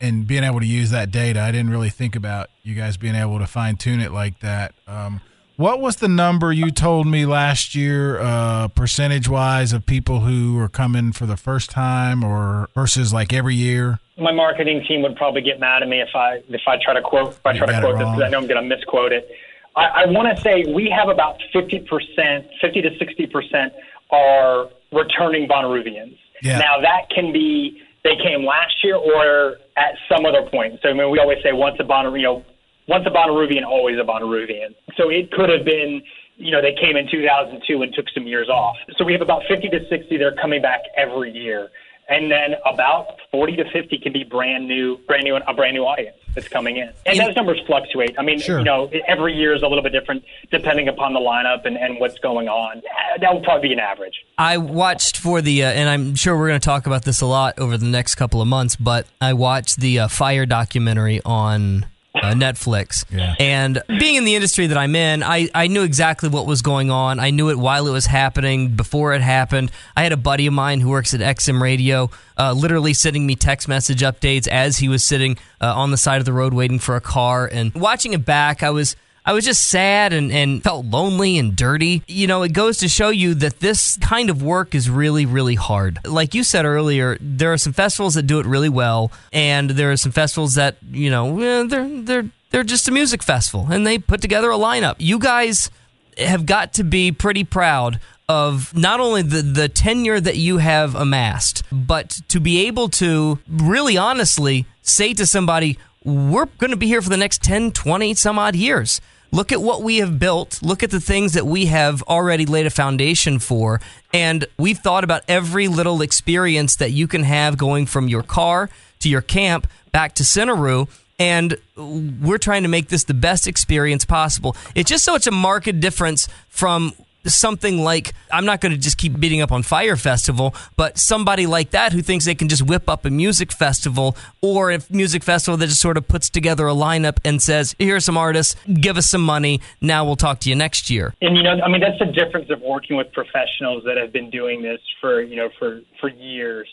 and being able to use that data. I didn't really think about you guys being able to fine tune it like that. Um, what was the number you told me last year, uh, percentage wise, of people who are coming for the first time, or versus like every year? my marketing team would probably get mad at me if I if I try to quote if I You try to quote this because I know I'm going to misquote it. I, I want to say we have about 50 percent, 50 to 60 percent are returning Bonnaroovians. Yeah. Now that can be they came last year or at some other point. So I mean, we always say once a Bonnaroo, you know, once a Bonnaroovian, always a Bonnaroovian. So it could have been. You know, they came in 2002 and took some years off. So we have about 50 to 60 that are coming back every year and then about 40 to 50 can be brand new, brand new, a brand new audience that's coming in. And those numbers fluctuate. I mean, Sure. you know, every year is a little bit different depending upon the lineup and, and what's going on. That would probably be an average. I watched for the, uh, and I'm sure we're going to talk about this a lot over the next couple of months, but I watched the uh, fire documentary on uh, Netflix. Yeah. And being in the industry that I'm in, I, I knew exactly what was going on. I knew it while it was happening, before it happened. I had a buddy of mine who works at XM Radio, uh, literally sending me text message updates as he was sitting uh, on the side of the road waiting for a car. And watching it back, I was. I was just sad and, and felt lonely and dirty. You know, it goes to show you that this kind of work is really, really hard. Like you said earlier, there are some festivals that do it really well, and there are some festivals that, you know, they're they're they're just a music festival and they put together a lineup. You guys have got to be pretty proud of not only the, the tenure that you have amassed, but to be able to really honestly say to somebody, we're going to be here for the next 10, 20, some odd years. Look at what we have built. Look at the things that we have already laid a foundation for. And we've thought about every little experience that you can have going from your car to your camp back to Centeroo and we're trying to make this the best experience possible. It's just so it's a marked difference from something like I'm not going to just keep beating up on Fire Festival, but somebody like that who thinks they can just whip up a music festival or a music festival that just sort of puts together a lineup and says, "Here are some artists, give us some money, now we'll talk to you next year." And you know, I mean, that's the difference of working with professionals that have been doing this for you know for for years,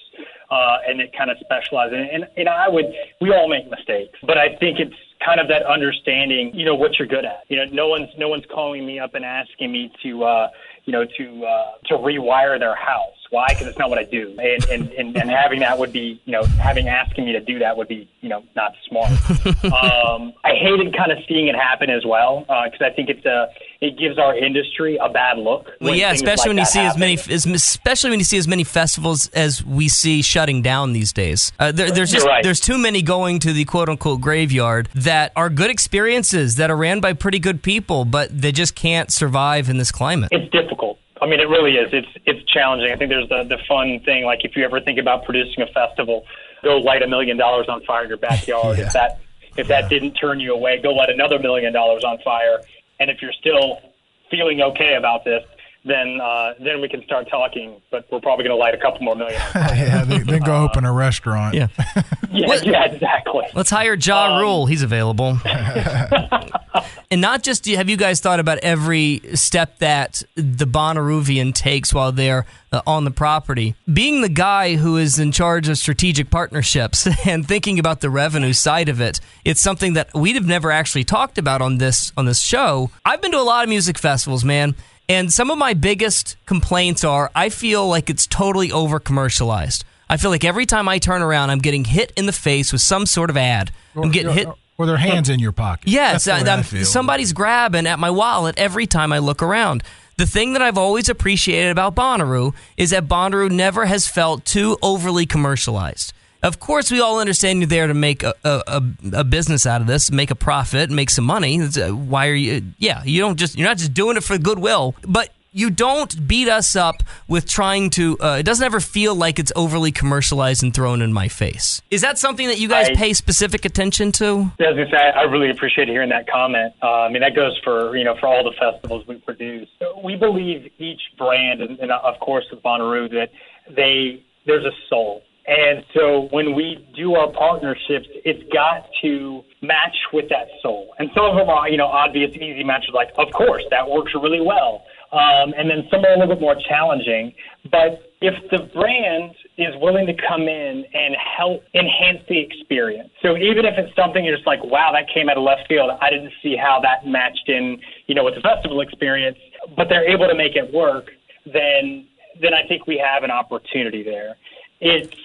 uh, and it kind of specializes. And and I would, we all make mistakes, but I think it's kind of that understanding, you know, what you're good at. You know, no one's no one's calling me up and asking me to, uh, you know, to uh, to rewire their house. Why? Because it's not what I do. And, and and and having that would be, you know, having asking me to do that would be, you know, not smart. um, I hated kind of seeing it happen as well because I think it's a it gives our industry a bad look. Well, yeah, especially like when you see as many, as, especially when you see as many festivals as we see shutting down these days. Uh, there, there's just right. there's too many going to the quote unquote graveyard that are good experiences that are ran by pretty good people, but they just can't survive in this climate. it's difficult. I mean, it really is. It's it's challenging. I think there's the the fun thing. Like if you ever think about producing a festival, go light a million dollars on fire in your backyard. If that if that didn't turn you away, go light another million dollars on fire. And if you're still feeling okay about this, then uh, then we can start talking. But we're probably going to light a couple more million. Yeah, they, then go open a restaurant. Yeah. yeah, What- yeah, exactly. Let's hire Ja Um, Rule. He's available. and not just have you guys thought about every step that the Bonnaroovian takes while they're uh, on the property. Being the guy who is in charge of strategic partnerships and thinking about the revenue side of it, it's something that we'd have never actually talked about on this on this show. I've been to a lot of music festivals, man. And some of my biggest complaints are I feel like it's totally over commercialized. I feel like every time I turn around, I'm getting hit in the face with some sort of ad. I'm getting hit. Or their hands in your pocket. Yes, That's the way I'm- I somebody's grabbing at my wallet every time I look around. The thing that I've always appreciated about Bonnaroo is that Bonnaroo never has felt too overly commercialized. Of course, we all understand you're there to make a, a, a, a business out of this, make a profit, make some money. Uh, Why are you? Yeah, you don't just you're not just doing it for goodwill, but you don't beat us up with trying to. Uh, it doesn't ever feel like it's overly commercialized and thrown in my face. Is that something that you guys I- pay specific attention to? Yeah, I say I really appreciate hearing that comment. Uh, I mean, that goes for you know for all the festivals we produce. We believe each brand, and, and of course with Bonnaroo, that they there's a soul. And so when we do our partnerships, it's got to match with that soul. And some of them are, you know, obvious, easy matches like, of course, that works really well. Um, and then some are a little bit more challenging. But if the brand is willing to come in and help enhance the experience, so even if it's something you're just like, wow, that came out of left field, I didn't see how that matched in, you know, with the festival experience, but they're able to make it work, then then I think we have an opportunity there. It's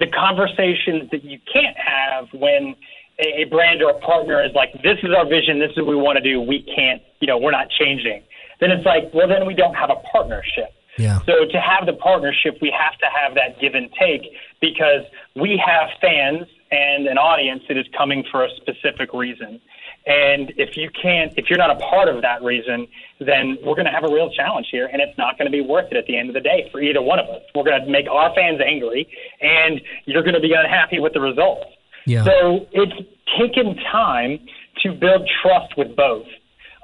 the conversations that you can't have when a, brand or a partner is like, this is our vision, this is what we want to do, we can't, you know, we're not changing. Then it's like, well, then we don't have a partnership. Yeah. So to have the partnership, we have to have that give and take because we have fans and an audience that is coming for a specific reason. And if you can't, if you're not a part of that reason, then we're going to have a real challenge here, and it's not going to be worth it at the end of the day for either one of us. We're going to make our fans angry, and you're going to be unhappy with the results. Yeah. So it's taken time to build trust with both.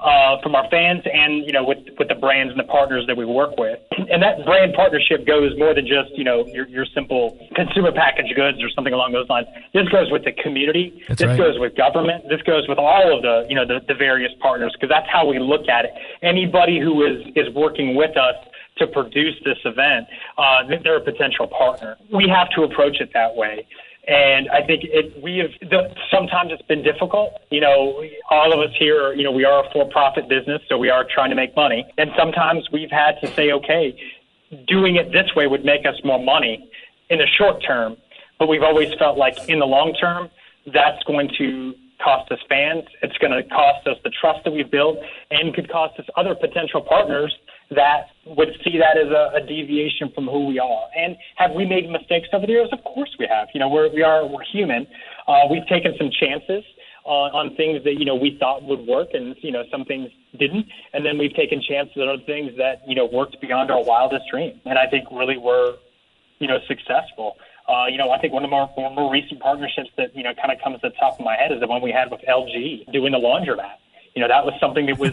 Uh, from our fans and you know with with the brands and the partners that we work with, and that brand partnership goes more than just you know your your simple consumer packaged goods or something along those lines. This goes with the community. That's this right. goes with government. This goes with all of the you know the, the various partners because that's how we look at it. Anybody who is is working with us to produce this event, uh, they're a potential partner. We have to approach it that way. And I think it, we have, the, sometimes it's been difficult. You know, all of us here, you know, we are a for profit business, so we are trying to make money. And sometimes we've had to say, okay, doing it this way would make us more money in the short term. But we've always felt like in the long term, that's going to cost us fans. It's going to cost us the trust that we've built and could cost us other potential partners that would see that as a, a deviation from who we are. And have we made mistakes over the years? Of course we have. You know, we're, we are, we're human. Uh, we've taken some chances on, on things that, you know, we thought would work and, you know, some things didn't. And then we've taken chances on things that, you know, worked beyond our wildest dream. And I think really we're, you know, successful. Uh, you know, I think one of our more, more recent partnerships that, you know, kind of comes to the top of my head is the one we had with LG doing the laundromat. You know, that was something that was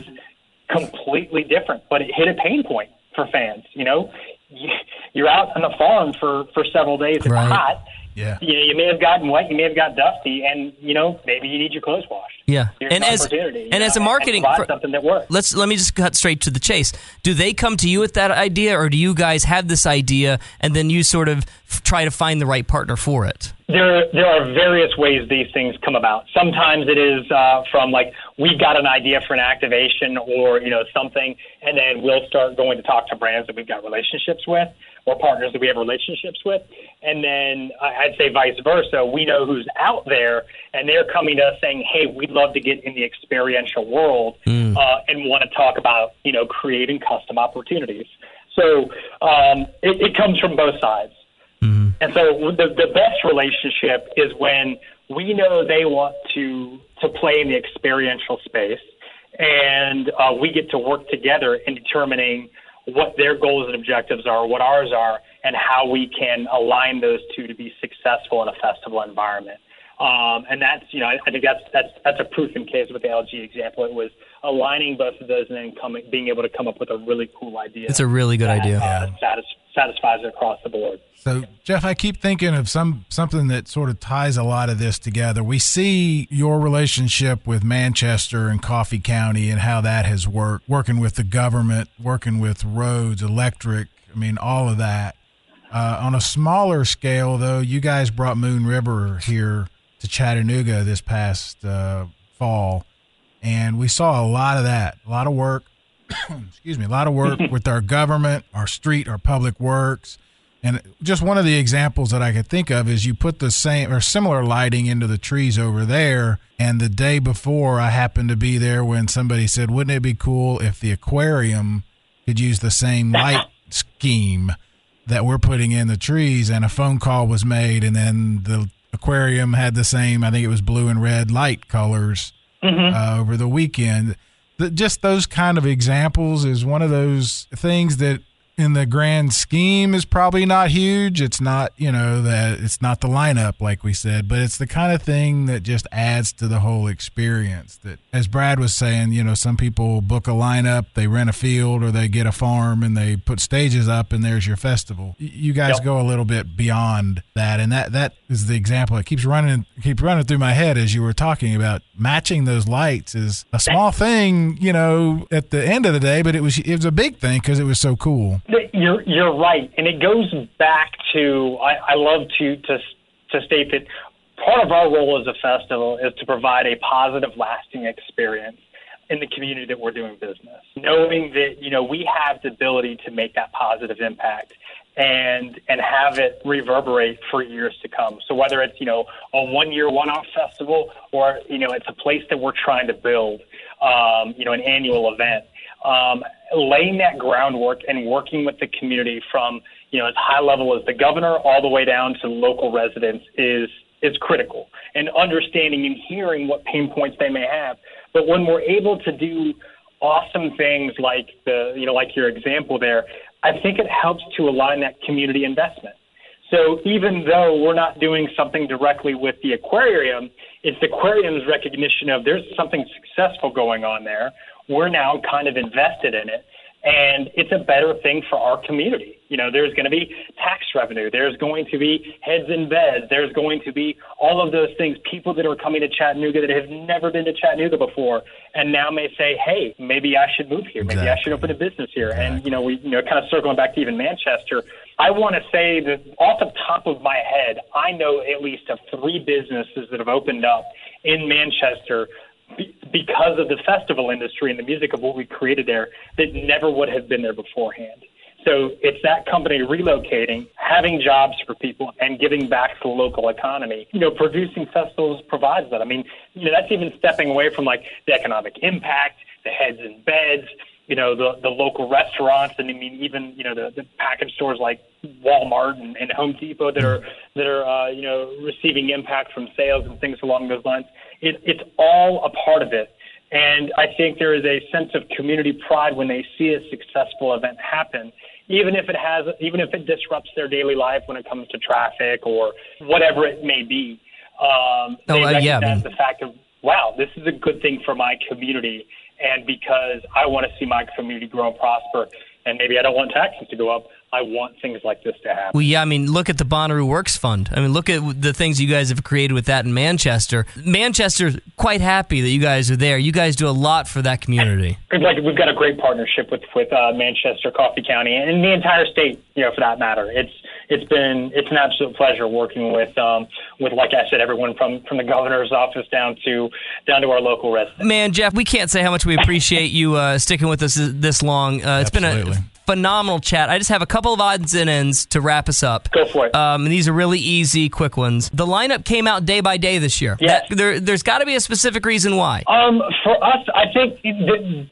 completely different, but it hit a pain point for fans. You know, you're out on the farm for, for several days. It's Right. hot. Yeah. You you may have gotten wet, you may have got dusty, and you know maybe you need your clothes washed. Yeah, Here's and an as you and know, as a marketing, for- something that works. let's let me just cut straight to the chase. Do they come to you with that idea, or do you guys have this idea and then you sort of try to find the right partner for it? there there are various ways these things come about. Sometimes it is uh, from like we've got an idea for an activation or you know something, and then we'll start going to talk to brands that we've got relationships with or partners that we have relationships with, and then I- I'd say vice versa. We know who's out there, and they're coming to us saying, "Hey, we'd love to get in the experiential world uh, and want to talk about you know creating custom opportunities." So um, it, it comes from both sides. And so the, the best relationship is when we know they want to to play in the experiential space, and uh, we get to work together in determining what their goals and objectives are, what ours are, and how we can align those two to be successful in a festival environment. Um, and that's you know I, I think that's that's that's a proof in case with the LG example. It was aligning both of those and then coming being able to come up with a really cool idea. It's a really good that, idea. Uh, satis- satisfies it across the board. So, Jeff, I keep thinking of some something that sort of ties a lot of this together. We see your relationship with Manchester and Coffee County and how that has worked, working with the government, working with roads, electric. I mean, all of that. Uh, on a smaller scale, though, you guys brought Moon River here to Chattanooga this past uh, fall, and we saw a lot of that, a lot of work. excuse me, a lot of work with our government, our street, our public works. And just one of the examples that I could think of is you put the same or similar lighting into the trees over there. And the day before, I happened to be there when somebody said, Wouldn't it be cool if the aquarium could use the same light scheme that we're putting in the trees? And a phone call was made, and then the aquarium had the same, I think it was blue and red light colors uh, over the weekend. Just those kind of examples is one of those things that in the grand scheme is probably not huge. It's not, you know, that it's not the lineup like we said, but it's the kind of thing that just adds to the whole experience. That as Brad was saying, you know, some people book a lineup, they rent a field or they get a farm and they put stages up and there's your festival. You guys Yep. go a little bit beyond that and that that is the example that keeps running keeps running through my head as you were talking about matching those lights is a small thing, you know, at the end of the day, but it was it was a big thing cuz it was so cool. You're you're right, and it goes back to I, I love to to to state that part of our role as a festival is to provide a positive, lasting experience in the community that we're doing business. Knowing that you know we have the ability to make that positive impact and and have it reverberate for years to come. So whether it's you know a one year one off festival or you know it's a place that we're trying to build, um, you know an annual event um, laying that groundwork and working with the community from you know as high level as the governor all the way down to local residents is is critical. And understanding and hearing what pain points they may have. But when we're able to do awesome things like the you know like your example there i think it helps to align that community investment. So even though we're not doing something directly with the aquarium, it's the aquarium's recognition of there's something successful going on there. We're now kind of invested in it. And it's a better thing for our community. You know, there's going to be tax revenue. There's going to be heads in beds. There's going to be all of those things. People that are coming to Chattanooga that have never been to Chattanooga before and now may say, hey, maybe I should move here. Maybe I should open a business here. And, you know, we, you know, kind of circling back to even Manchester, I want to say that off the top of my head, I know at least of three businesses that have opened up in Manchester be- because of the festival industry and the music of what we created there that never would have been there beforehand. So it's that company relocating, having jobs for people, and giving back to the local economy. You know, producing festivals provides that. I mean, you know, that's even stepping away from like the economic impact, the heads in beds, you know, the the local restaurants, and I mean, even you know, the, the package stores like Walmart and, and Home Depot that are that are uh, you know receiving impact from sales and things along those lines. It, it's all a part of it. And I think there is a sense of community pride when they see a successful event happen, even if it has, even if it disrupts their daily life when it comes to traffic or whatever it may be. Um, Oh, they uh, yeah, I recognize mean- the fact of, wow, this is a good thing for my community, and because I want to see my community grow and prosper, and maybe I don't want taxes to go up, I want things like this to happen. Well, yeah, I mean, look at the Bonnaroo Works Fund. I mean, look at the things you guys have created with that in Manchester. Manchester's quite happy that you guys are there. You guys do a lot for that community. It's like we've got a great partnership with with uh, Manchester, Coffee County, and the entire state. You know, for that matter, it's it's been it's an absolute pleasure working with um, with like I said, everyone from from the governor's office down to down to our local residents. Man, Jeff, we can't say how much we appreciate you uh, sticking with us this long. Uh, it's Absolutely. been a phenomenal chat. I just have a couple of odds and ends to wrap us up. Go for it. Um, and these are really easy, quick ones. The lineup came out day by day this year. Yes. That- there, there's got to be a specific reason why. Um, for us, I think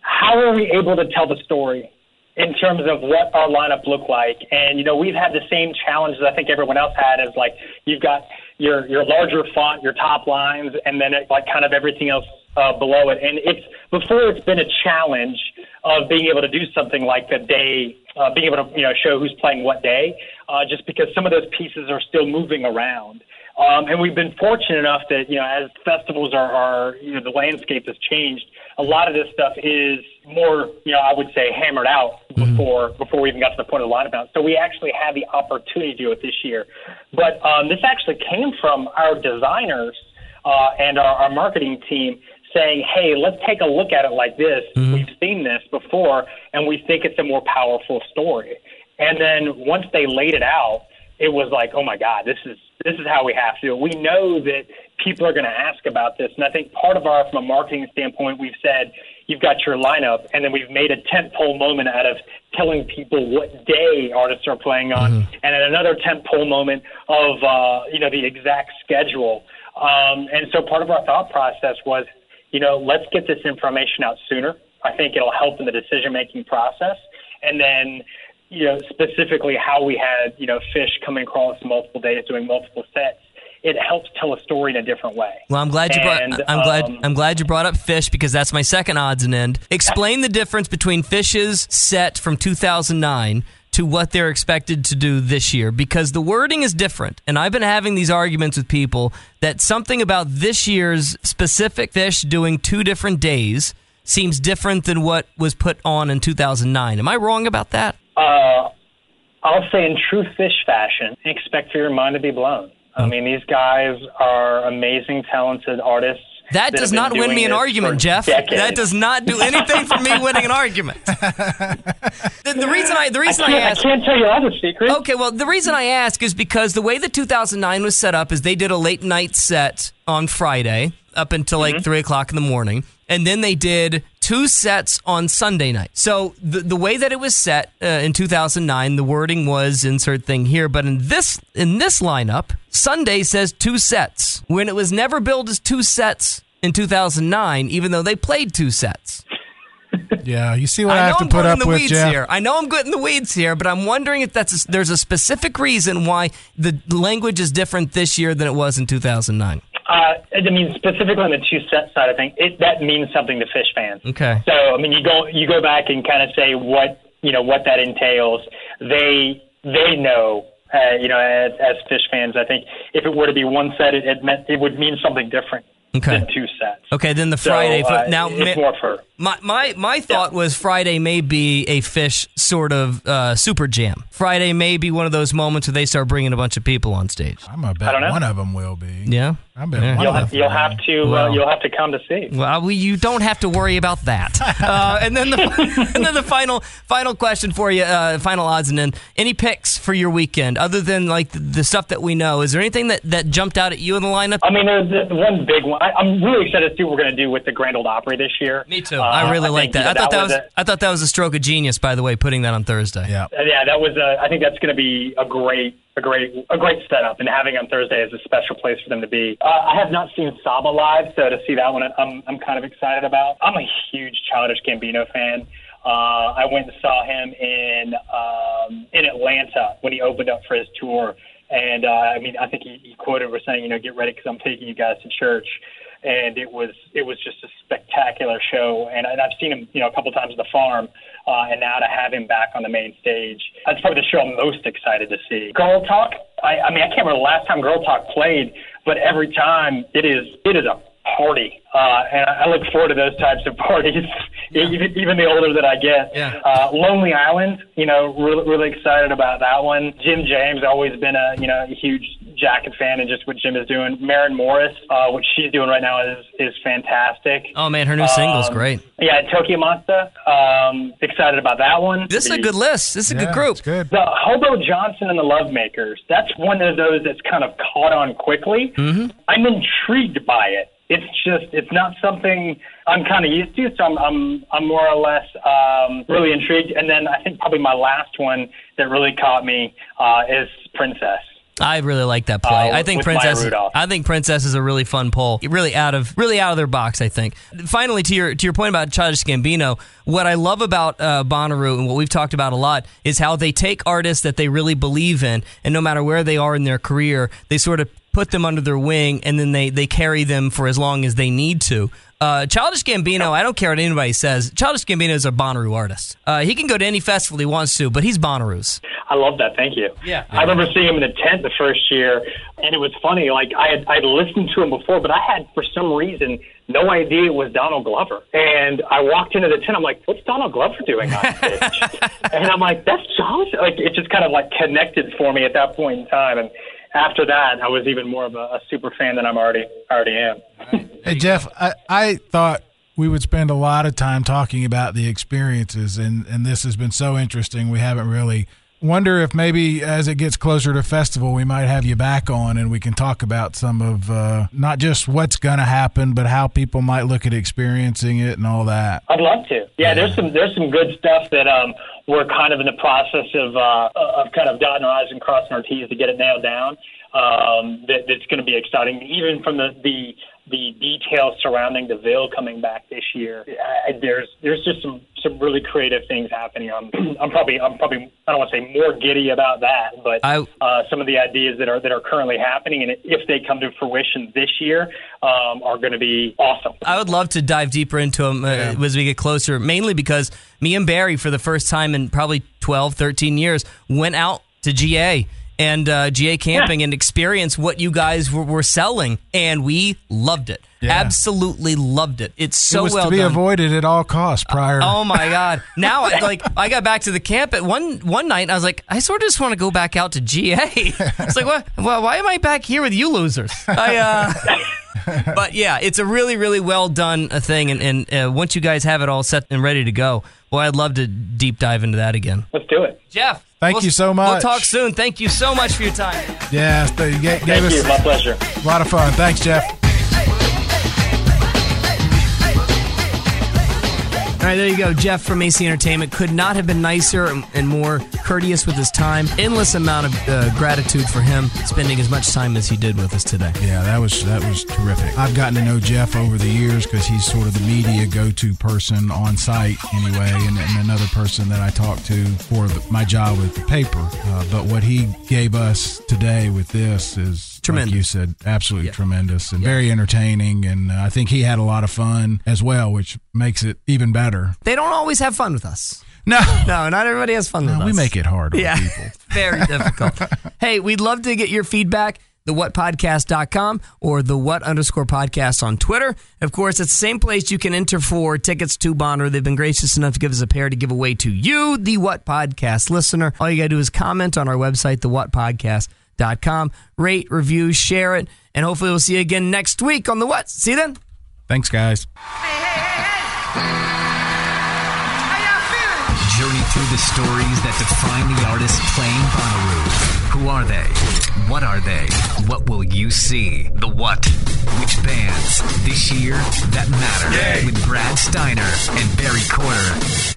how are we able to tell the story in terms of what our lineup looked like? And you know, we've had the same challenges I think everyone else had. Is like you've got your your larger font, your top lines, and then it, like kind of everything else uh, below it. And it's before it's been a challenge of being able to do something like the day, uh, being able to you know show who's playing what day, uh, just because some of those pieces are still moving around. Um, and we've been fortunate enough that you know as festivals are, are you know the landscape has changed. A lot of this stuff is more you know I would say hammered out before before we even got to the point of the lineup out. So we actually had the opportunity to do it this year. But um, this actually came from our designers uh, and our, our marketing team saying, hey, let's take a look at it like this. We've seen this before, and we think it's a more powerful story. And then once they laid it out, it was like, oh my God, this is this is how we have to. We know that people are going to ask about this, and I think part of our, from a marketing standpoint, we've said you've got your lineup, and then we've made a tentpole moment out of telling people what day artists are playing on, and then another tentpole moment of uh, you know the exact schedule. Um, and so part of our thought process was, you know, let's get this information out sooner. I think it'll help in the decision making process, and then you know, specifically how we had, you know, Phish coming across multiple days doing multiple sets. It helps tell a story in a different way. Well, I'm glad you brought. And, I'm glad. um, I'm glad you brought up Phish because that's my second odds and end. Explain the difference between Phish's set from 2009 to what they're expected to do this year because the wording is different. And I've been having these arguments with people that something about this year's specific Phish doing two different days seems different than what was put on in 2009. Am I wrong about that? Uh, I'll say in true Phish fashion, expect for your mind to be blown. I mean, these guys are amazing, talented artists. That that does not win me an argument, Jeff. decades. That does not do anything for me winning an argument. the, the reason I the reason I, can't, I ask can't tell you all the secrets. Okay, well, the reason I ask is because the way the 2009 was set up is they did a late night set on Friday up until Mm-hmm. like three o'clock in the morning, and then they did two sets on Sunday night. So the the way that it was set uh, in 2009, the wording was insert thing here, but in this in this lineup, Sunday says two sets when it was never billed as two sets in 2009, even though they played two sets. Yeah, you see what I, I have to I'm put in up the with, weeds Jeff. here. I know I'm getting the weeds here, but I'm wondering if that's a, there's a specific reason why the language is different this year than it was in 2009. Uh, I mean, specifically on the two set side, I think it, that means something to Phish fans. Okay. So, I mean, you go you go back and kind of say what you know what that entails. They they know, uh, you know, as, as Phish fans. I think if it were to be one set, it, it meant it would mean something different Okay. than two sets. Okay, then the So, Friday. uh, now, it's ma- more for my my my thought was Friday may be a Phish sort of uh, super jam. Friday may be one of those moments where they start bringing a bunch of people on stage. I'm gonna I bet don't know. one of them will be. Yeah. I bet Yeah. one you'll, of them. you'll have to uh, you'll have to come to see. Well, we, you don't have to worry about that. Uh, and then the and then the final final question for you, uh, final odds, and then any picks for your weekend other than like the, the stuff that we know. Is there anything that, that jumped out at you in the lineup? I mean, there's one big one. I, I'm really excited to see what we're going to do with the Grand Ole Opry this year. Me too. I really like think, that. you know, I thought that, was, a- I thought that was a stroke of genius, by the way, putting that on Thursday. Yeah. Yeah, that was. A, I think that's going to be a great, a great, a great setup, and having on Thursday is a special place for them to be. Uh, I have not seen Saba live, so to see that one, I'm, I'm kind of excited about. I'm a huge Childish Gambino fan. Uh, I went and saw him in um, in Atlanta when he opened up for his tour, and uh, I mean, I think he, he quoted was saying, you know, get ready because I'm taking you guys to church. And it was it was just a spectacular show, and, and I've seen him you know a couple times at the farm, uh, and now to have him back on the main stage, that's probably the show I'm most excited to see. Girl Talk, I, I mean I can't remember the last time Girl Talk played, but every time it is it is a party, uh, and I look forward to those types of parties, even even the older that I get. Yeah. Uh, Lonely Island, you know, really, really excited about that one. Jim James, always been a you know a huge Jacket fan, and just what Jim is doing. Maren Morris, uh, what she's doing right now is is fantastic. Oh man, her new single's Um, great. Yeah, Tokyo Monster. Um, excited about that one. This is a good list. This is a good group. Good. the Hobo Johnson and the Love Makers. That's one of those that's kind of caught on quickly. Mm-hmm. I'm intrigued by it. It's just it's not something I'm kind of used to, so I'm I'm I'm more or less um, really intrigued. And then I think probably my last one that really caught me uh, is Princess. I really like that play. Uh, I think Princess. I think Princess is a really fun poll. Really out of really out of their box. I think. Finally, to your to your point about Childish Gambino, what I love about uh, Bonnaroo and what we've talked about a lot is how they take artists that they really believe in, and no matter where they are in their career, they sort of put them under their wing, and then they they carry them for as long as they need to. Uh, Childish Gambino, I don't care what anybody says. Childish Gambino is a Bonnaroo artist. Uh, he can go to any festival he wants to, but he's Bonnaroo's. I love that. Thank you. Yeah. I remember seeing him in the tent the first year, and it was funny. Like I had I'd listened to him before, but I had for some reason no idea it was Donald Glover. And I walked into the tent. I'm like, "What's Donald Glover doing on stage?" and I'm like, "That's Childish. Like it just kind of like connected for me at that point in time. And after that, I was even more of a, a super fan than I'm already already am. Hey Jeff, I, I thought we would spend a lot of time talking about the experiences, and and this has been so interesting. We haven't really. Wonder if maybe as it gets closer to festival, we might have you back on, and we can talk about some of uh, not just what's going to happen, but how people might look at experiencing it and all that. I'd love to. Yeah, there's some there's some good stuff that um we're kind of in the process of uh of kind of dotting our i's and crossing our t's to get it nailed down. Um, that that's going to be exciting, even from the the the details surrounding the Ville coming back this year. I, there's there's just some some really creative things happening. I'm I'm probably I'm probably I don't want to say more giddy about that, but I- uh, some of the ideas that are that are currently happening and if they come to fruition this year um, are going to be awesome. I would love to dive deeper into them uh, as we get closer, mainly because me and Barry, for the first time in probably 12, 13 years, went out to GA and uh, GA camping and experience what you guys were, were selling, and we loved it. Yeah. Absolutely loved it. It's so it was well to be done. avoided at all costs prior. Oh my god! Now, I, like, I got back to the camp at one one night. And I was like, I sort of just want to go back out to GA. It's like, what? Well, why am I back here with you losers? I, uh, but yeah, it's a really, really well done uh, thing. And, and uh, once you guys have it all set and ready to go, well, I'd love to deep dive into that again. Let's do it. Jeff, Thank we'll- you so much. We'll talk soon. Thank you so much for your time. yeah, so you gave Thank us you. My pleasure. a lot of fun. Thanks, Jeff. All right, there you go. Jeff from AC Entertainment could not have been nicer and- more courteous with his time. Endless amount of uh, gratitude for him spending as much time as he did with us today. Yeah, that was that was terrific. I've gotten to know Jeff over the years because he's sort of the media go-to person on site anyway, and, and another person that I talk to for the, my job with the paper. Uh, but what he gave us today with this is Tremendous. Like you said, absolutely tremendous and very entertaining, and uh, I think he had a lot of fun as well, which makes it even better. They don't always have fun with us. No, No, not everybody has fun with no us. we make it hard on Yeah, people. very difficult. hey, we'd love to get your feedback. TheWhatPodcast.com or the What underscore podcast on Twitter. Of course, it's the same place you can enter for tickets to Bonner. They've been gracious enough to give us a pair to give away to you, the What Podcast listener. All you got to do is comment on our website, thewhatpodcast.com, rate, review, share it, and hopefully we'll see you again next week on the What. See you then. Thanks, guys. Journey through the stories that define the artists playing Bonnaroo. Who are they? What are they? What will you see? The what? Which bands this year that matter? With Brad Steiner and Barry Courter.